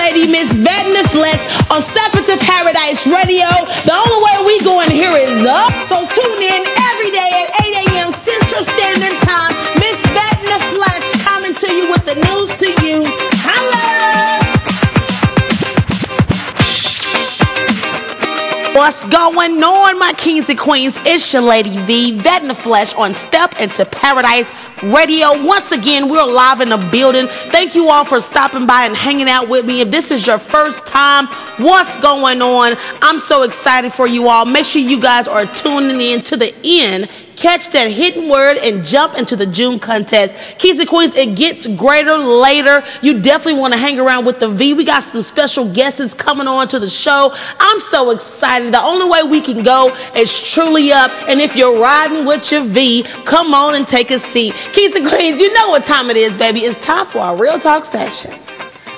lady, Miss Vet in the Flesh, on Step Into Paradise Radio. The only way we going here is up. So tune in every day at 8 a.m. Central Standard Time. Miss Vet in the Flesh coming to you with the news to use. Holla! What's going on, my kings and queens? It's your lady V, Vet in the Flesh on Step Into Paradise Radio. Once again, we're live in the building. Thank you all for stopping by and hanging out with me. If this is your first time, what's going on? I'm so excited for you all. Make sure you guys are tuning in to the end catch that hidden word and jump into the June contest. Keys and Queens, it gets greater later. You definitely want to hang around with the V. We got some special guests coming on to the show. I'm so excited. The only way we can go is truly up. And if you're riding with your V, come on and take a seat. Keys and Queens, you know what time it is, baby. It's time for our real talk session.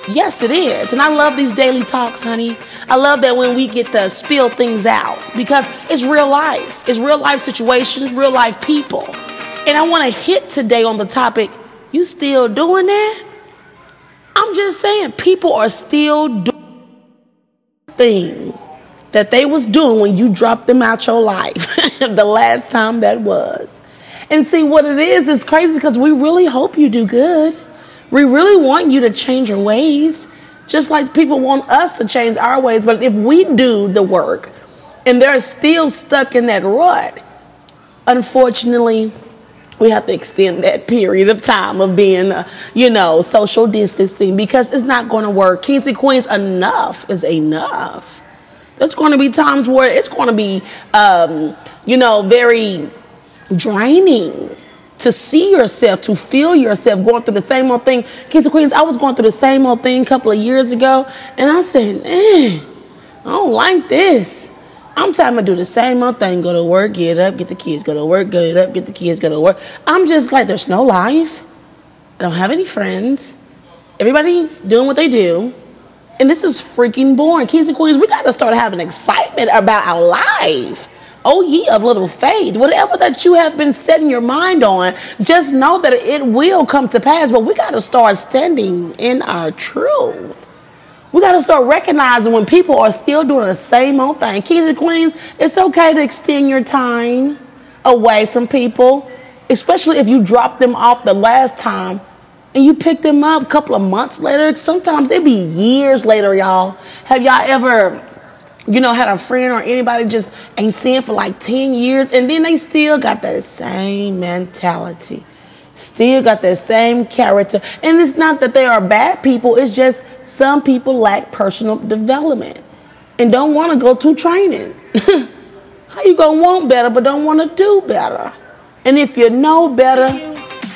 Yes, it is. And I love these daily talks, honey. I love that when we get to spill things out because it's real life. It's real life situations, real life people. And I want to hit today on the topic you still doing that? I'm just saying, people are still doing thing that they was doing when you dropped them out your life the last time that was. And see what it is is crazy because we really hope you do good. We really want you to change your ways, just like people want us to change our ways. But if we do the work and they're still stuck in that rut, unfortunately, we have to extend that period of time of being, uh, you know, social distancing because it's not going to work. Kings and queens, enough is enough. There's going to be times where it's going to be, um, you know, very draining to see yourself, to feel yourself going through the same old thing. Kids and Queens, I was going through the same old thing a couple of years ago, and I said, eh, I don't like this. I'm trying to do the same old thing. Go to work, get up, get the kids, go to work, get up, get the kids, go to work. I'm just like, there's no life. I don't have any friends. Everybody's doing what they do. And this is freaking boring. Kids and Queens, we got to start having excitement about our life. Oh, ye of little faith. Whatever that you have been setting your mind on, just know that it will come to pass. But we got to start standing in our truth. We got to start recognizing when people are still doing the same old thing. Kings and queens, it's okay to extend your time away from people, especially if you dropped them off the last time and you picked them up a couple of months later. Sometimes it be years later, y'all. Have y'all ever you know, had a friend or anybody just ain't seen for like 10 years, and then they still got that same mentality, still got that same character. And it's not that they are bad people, it's just some people lack personal development and don't want to go to training. How you gonna want better but don't want to do better? And if you know better,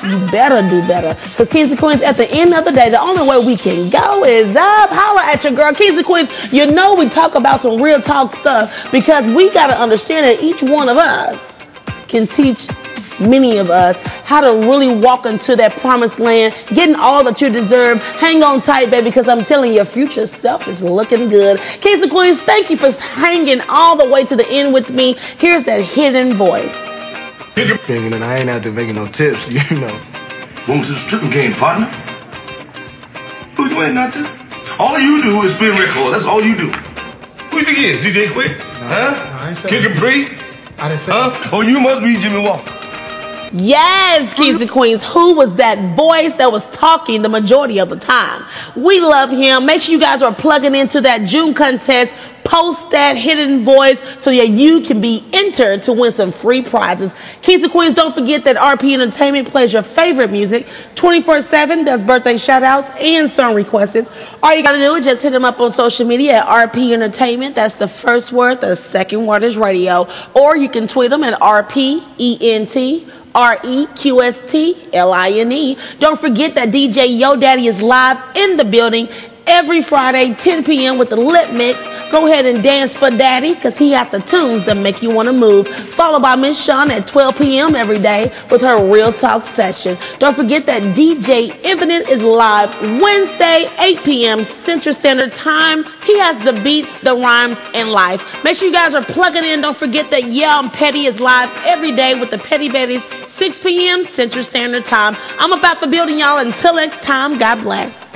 you better do better. Because Kings and Queens, at the end of the day, the only way we can go is up. Holla at your girl. Kings and Queens, you know we talk about some real talk stuff because we got to understand that each one of us can teach many of us how to really walk into that promised land, getting all that you deserve. Hang on tight, baby, because I'm telling you, your future self is looking good. Kings and Queens, thank you for hanging all the way to the end with me. Here's that hidden voice. Thinking that I ain't out there making no tips, you know. When was this stripping game, partner? Who you ain't nothing? All you do is spin record. That's all you do. Who you think he is? DJ Quik? No, huh? no, I ain't say Kick Pre? I didn't say Huh? Oh, you must be Jimmy Walker. Yes, kings and queens. Who was that voice that was talking the majority of the time? We love him. Make sure you guys are plugging into that June contest. Post that hidden voice so that you can be entered to win some free prizes. Kings and queens, don't forget that RP Entertainment plays your favorite music 24 7, does birthday shout outs and song requests. All you gotta do is just hit them up on social media at RP Entertainment. That's the first word, the second word is radio. Or you can tweet them at RPENT. R E Q S T L I N E. Don't forget that DJ Yo Daddy is live in the building every Friday, 10 p.m. with the lip mix. Go ahead and dance for Daddy because he got the tunes that make you want to move. Followed by Miss Shawn at 12 p.m. every day with her Real Talk session. Don't forget that DJ Infinite is live Wednesday, 8 p.m. Central Standard Time. He has the beats, the rhymes, and life. Make sure you guys are plugging in. Don't forget that Yeah, I'm Petty is live every day with the Petty Betties, 6 p.m. Central Standard Time. I'm about the building, y'all. Until next time, God bless.